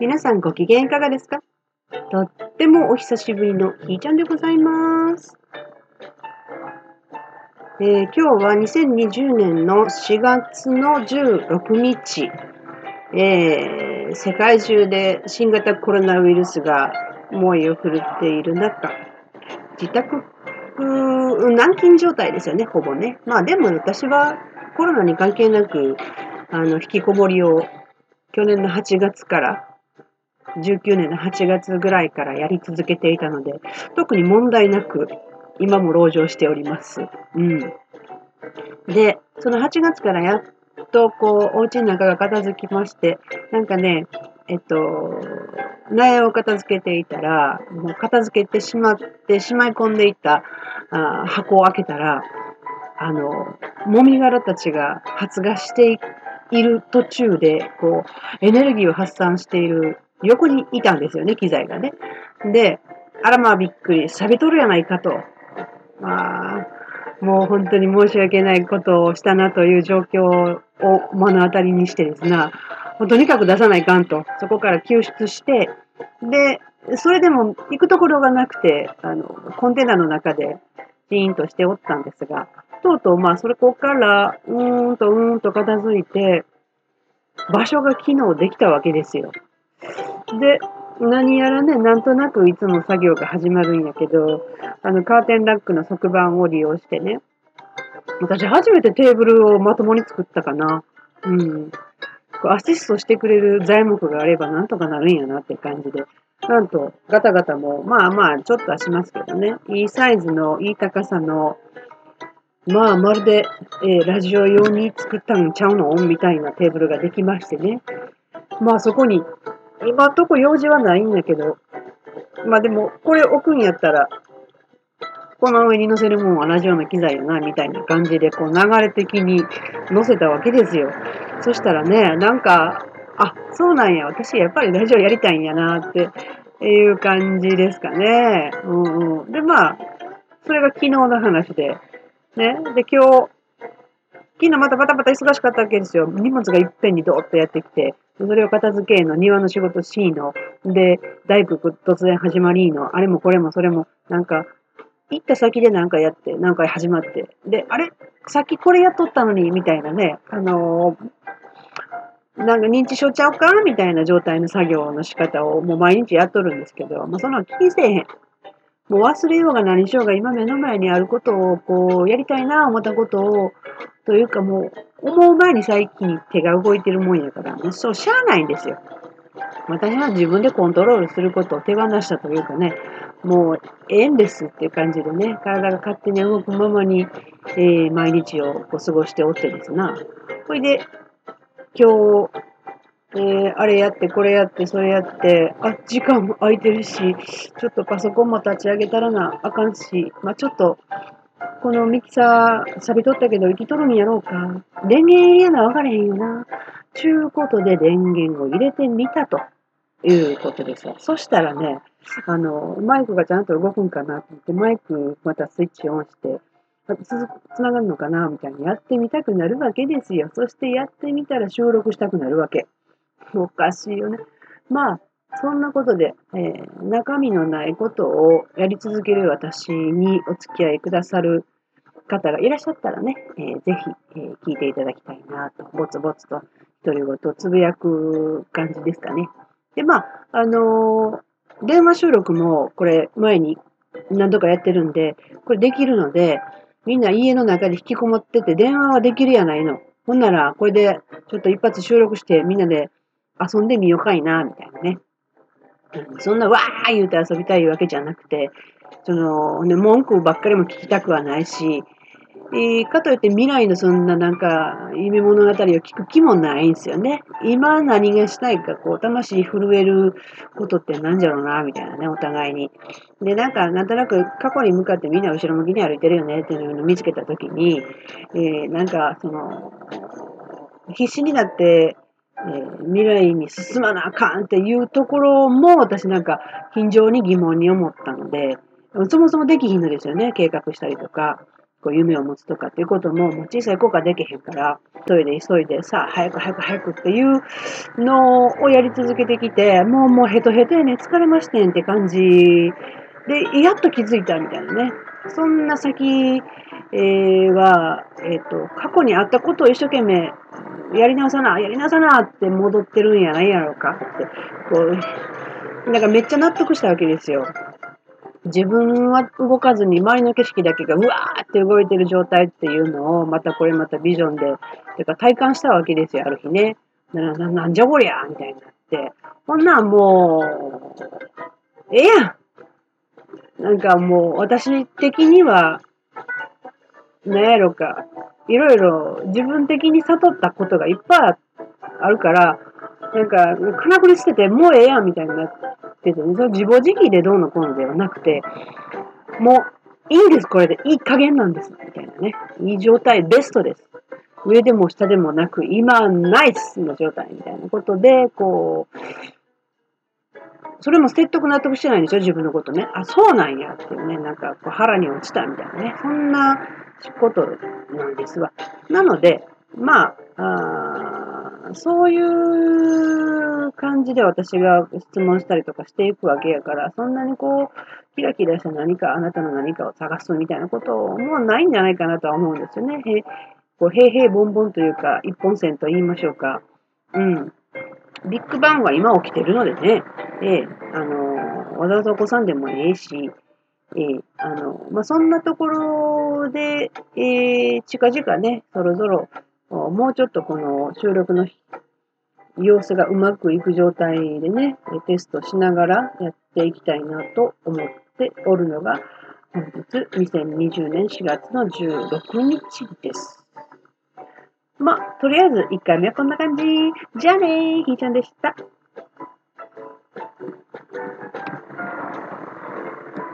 皆さんご機嫌いかがですか？とってもお久しぶりのひーちゃんでございます。えー今日は2020年の4月の16日、えー世界中で新型コロナウイルスが猛威を振るっている中、自宅軟禁状態ですよね、ほぼね。まあでも私はコロナに関係なく、あの、引きこもりを去年の8月から19年の8月ぐらいからやり続けていたので、特に問題なく今も籠城しております。うん。で、その8月からやっとこう、お家の中が片付きまして、なんかね、えっと、苗を片付けていたら、もう片付けてしまってしまい込んでいたあ箱を開けたら、あの、もみ殻たちが発芽している途中で、こう、エネルギーを発散している横にいたんですよね、機材がね。で、あらまあびっくり、錆びとるやないかと。まあ、もう本当に申し訳ないことをしたなという状況を目の当たりにしてですな、もうとにかく出さないかんと、そこから救出して、で、それでも行くところがなくて、あの、コンテナの中でジーンとしておったんですが、とうとうまあそれこから、うーんとうーんと片付いて、場所が機能できたわけですよ。で、何やらね、なんとなくいつも作業が始まるんやけど、あの、カーテンラックの側板を利用してね、私初めてテーブルをまともに作ったかな。うん。こうアシストしてくれる材木があればなんとかなるんやなって感じで。なんと、ガタガタも、まあまあ、ちょっとはしますけどね。いいサイズの、いい高さの、まあ、まるで、えーラジオ用に作ったんちゃうの？みたいなテーブルができましてね。まあ、そこに、今んとこ用事はないんだけど、まあでも、これ置くんやったら、この上に乗せるもんは同じような機材やな、みたいな感じで、こう流れ的に乗せたわけですよ。そしたらね、なんか、あ、そうなんや、私やっぱりラジオやりたいんやな、っていう感じですかね。うんうん。で、まあ、それが昨日の話で、ね。で、今日、昨日またバタバタ忙しかったわけですよ。荷物がいっぺんにドーッとやってきて、それを片付けの、庭の仕事 C の、で、大工突然始まりの、あれもこれもそれも、なんか、行った先で何かやって、何か始まって、で、あれ？さっきこれやっとったのに、みたいなね、あのーなんか認知症ちゃうか？みたいな状態の作業の仕方をもう毎日やっとるんですけど、まあ、そんなの気にせえへん。もう忘れようが何しようが今目の前にあることをこうやりたいな思ったことをというかもう思う前に最近手が動いてるもんやからもうそうしゃあないんですよ。私は自分でコントロールすることを手放したというかねもうええんですっていう感じでね体が勝手に動くままに、えー毎日をこう過ごしておってですな。ほいで今日えーあれやって、これやって、それやって、あ、時間も空いてるし、ちょっとパソコンも立ち上げたらなあかんし、まあ、ちょっと、このミキサー、錆びとったけど、生きとるんやろうか。電源入れな分かれへんよな。ちゅうことで電源を入れてみたということですわ。そしたらね、あの、マイクがちゃんと動くんかなと思って、マイクまたスイッチオンして、つつながるのかなみたいにやってみたくなるわけですよ。そしてやってみたら収録したくなるわけ。おかしいよね。まあ、そんなことで、えー中身のないことをやり続ける私にお付き合いくださる方がいらっしゃったらね、えーぜひ、えー聞いていただきたいなと、ぼつぼつと独り言をつぶやく感じですかね。で、まあ、あのー電話収録もこれ前に何度かやってるんで、これできるので、みんな家の中で引きこもってて電話はできるやないの。ほんなら、これでちょっと一発収録してみんなで遊んでみようかいな、みたいなね。そんなわー言うて遊びたいわけじゃなくて、その、ね、文句ばっかりも聞きたくはないし、えーかといって未来のそんななんか夢物語を聞く気もないんですよね。今何がしたいか、こう、魂震えることってなんじゃろうな、みたいなね、お互いに。で、なんか、なんとなく過去に向かってみんな後ろ向きに歩いてるよねっていうのを見つけたときに、えーなんか、その、必死になって、えー未来に進まなあかんっていうところも私なんか非常に疑問に思ったので、そもそもできひんのですよね、計画したりとか。こう夢を持つとかっていうことも、もう小さい子ができへんから、トイレ急いでさあ、早く早く早くっていうのをやり続けてきて、もうもうヘトヘトやね、疲れましてんって感じで、やっと気づいたみたいなね。そんな先、えー、は、えっ、ー、と、過去にあったことを一生懸命やり直さな、やり直さなって戻ってるんやないやろかって、こう、なんかめっちゃ納得したわけですよ。自分は動かずに周りの景色だけがうわーって動いてる状態っていうのを、またこれまたビジョンで、てか体感したわけですよ、ある日ね。な、ななんじゃこりゃみたいになって。こんなんもう、ええやんなんかもう、私的には、なんやろか、いろいろ自分的に悟ったことがいっぱいあるから、なんか、金繰り捨ててもうええやんみたいになってて、ね、その自暴自棄でどうのこうのではなくて、もういいです、これで。いい加減なんです。みたいなね。いい状態、ベストです。上でも下でもなく、今、ナイスの状態みたいなことで、こう、それも説得納得してないんでしょ自分のことね。あ、そうなんやっていうね。なんか、こう腹に落ちたみたいなね。そんなことなんですわ。なので、まあ、あそういう感じで私が質問したりとかしていくわけやから、そんなにこう、キラキラした何か、あなたの何かを探すみたいなこともないんじゃないかなとは思うんですよね。へこう平々凡々というか、一本線と言いましょうか。うん。ビッグバンは今起きてるのでね、ええあのわざわざ起こさんでもええし、えー、あの、まあ、そんなところで、えー、近々ね、そろそろ、もうちょっとこの収録の様子がうまくいく状態でね、テストしながらやっていきたいなと思っておるのが、本日2020年4月の16日です。まあ、とりあえず1回目はこんな感じ。じゃあねー、ひーちゃんでした。